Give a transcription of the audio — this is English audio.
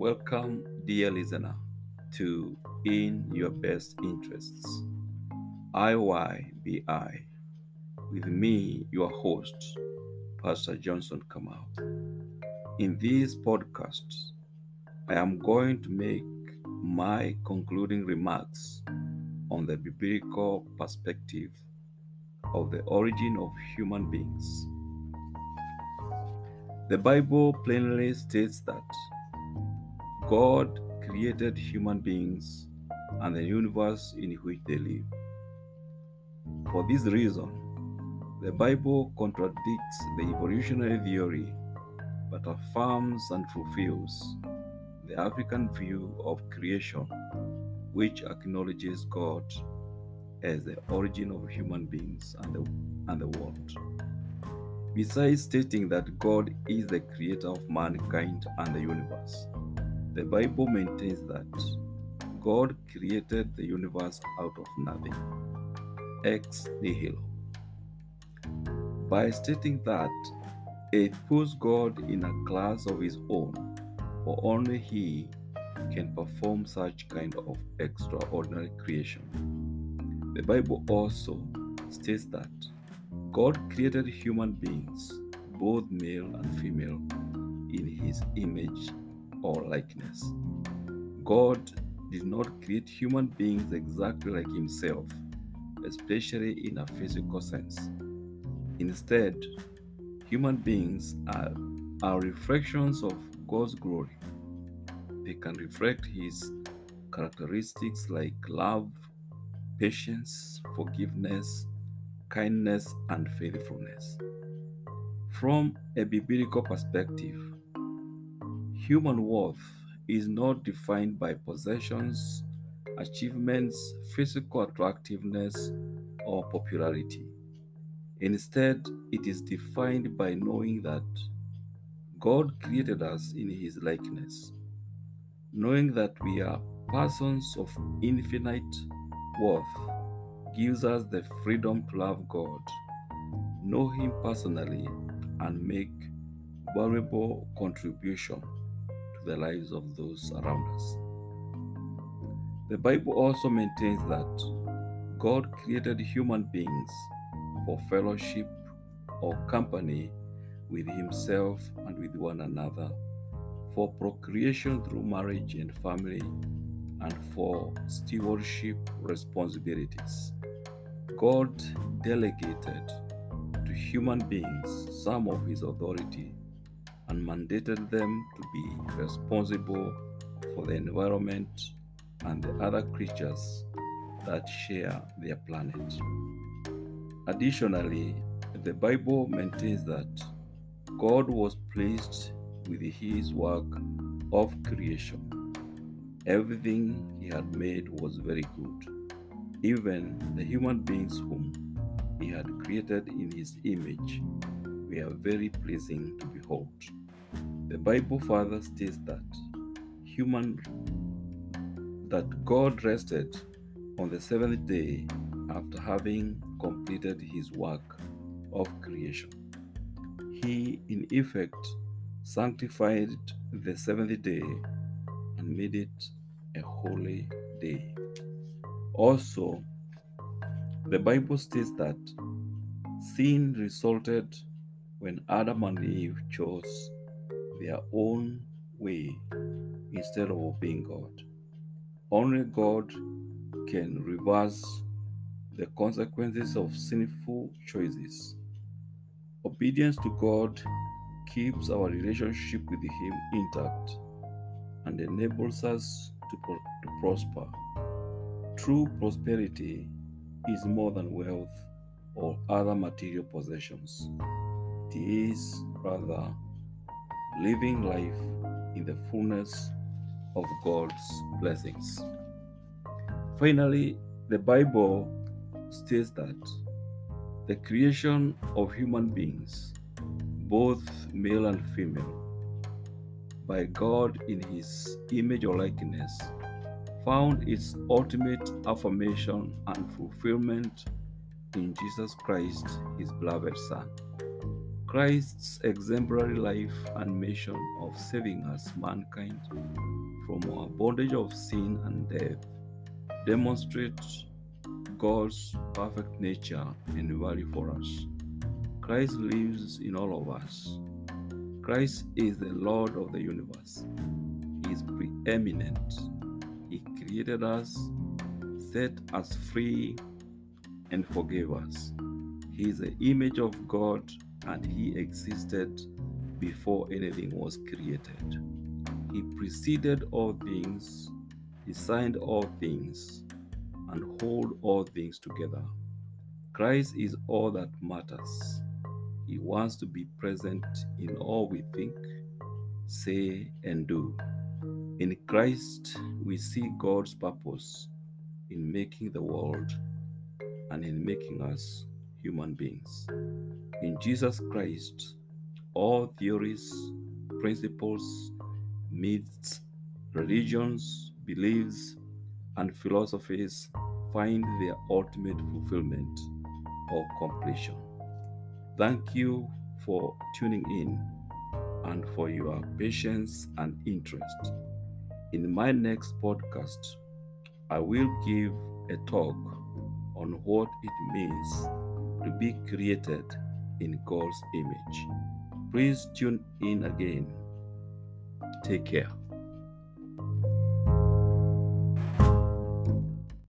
Welcome, dear listener, to In Your Best Interests, IYBI, with me, your host, Pastor Johnson Kamau. In these podcasts, I am going to make my concluding remarks on the biblical perspective of the origin of human beings. The Bible plainly states that God created human beings and the universe in which they live. For this reason, the Bible contradicts the evolutionary theory but affirms and fulfills the African view of creation, which acknowledges God as the origin of human beings and the, and the world. Besides stating that God is the creator of mankind and the universe, the Bible maintains that God created the universe out of nothing, ex nihilo. By stating that, it puts God in a class of his own, for only he can perform such kind of extraordinary creation. The Bible also states that God created human beings, both male and female, in his image or likeness. God did not create human beings exactly like himself, especially in a physical sense. Instead, human beings are, are reflections of God's glory. They can reflect his characteristics like love, patience, forgiveness, kindness, and faithfulness. From a biblical perspective, human worth is not defined by possessions, achievements, physical attractiveness, or popularity. Instead, it is defined by knowing that God created us in His likeness, knowing that we are persons of infinite worth gives us the freedom to love God, know Him personally, and make valuable contribution the lives of those around us. The Bible also maintains that God created human beings for fellowship or company with Himself and with one another, for procreation through marriage and family, and for stewardship responsibilities. God delegated to human beings some of his authority and mandated them to be responsible for the environment and the other creatures that share their planet. Additionally, the Bible maintains that God was pleased with his work of creation. Everything he had made was very good even the human beings whom he had created in his image were very pleasing to behold. The Bible further states that human that God rested on the seventh day after having completed his work of creation. He, in effect, sanctified the seventh day and made it a holy day. Also, the Bible states that sin resulted when Adam and Eve chose their own way instead of obeying God. Only God can reverse the consequences of sinful choices. Obedience to God keeps our relationship with Him intact and enables us to, pro- to prosper. True prosperity is more than wealth or other material possessions. It is rather living life in the fullness of God's blessings. Finally, the Bible states that the creation of human beings, both male and female, by God in his image or likeness, found its ultimate affirmation and fulfillment in Jesus Christ, his beloved Son. Christ's exemplary life and mission of saving us, mankind, from our bondage of sin and death demonstrates God's perfect nature and value for us. Christ lives in all of us. Christ is the Lord of the universe. He is preeminent. He created us, set us free, and forgave us. He is the image of God and He existed before anything was created. He preceded all things, designed all things, and hold all things together. Christ is all that matters. He wants to be present in all we think, say, and do. In Christ, we see God's purpose in making the world and in making us human beings. In Jesus Christ, all theories, principles, myths, religions, beliefs, and philosophies find their ultimate fulfillment or completion. Thank you for tuning in and for your patience and interest. In my next podcast, I will give a talk on what it means to be created in God's image. Please tune in again. Take care.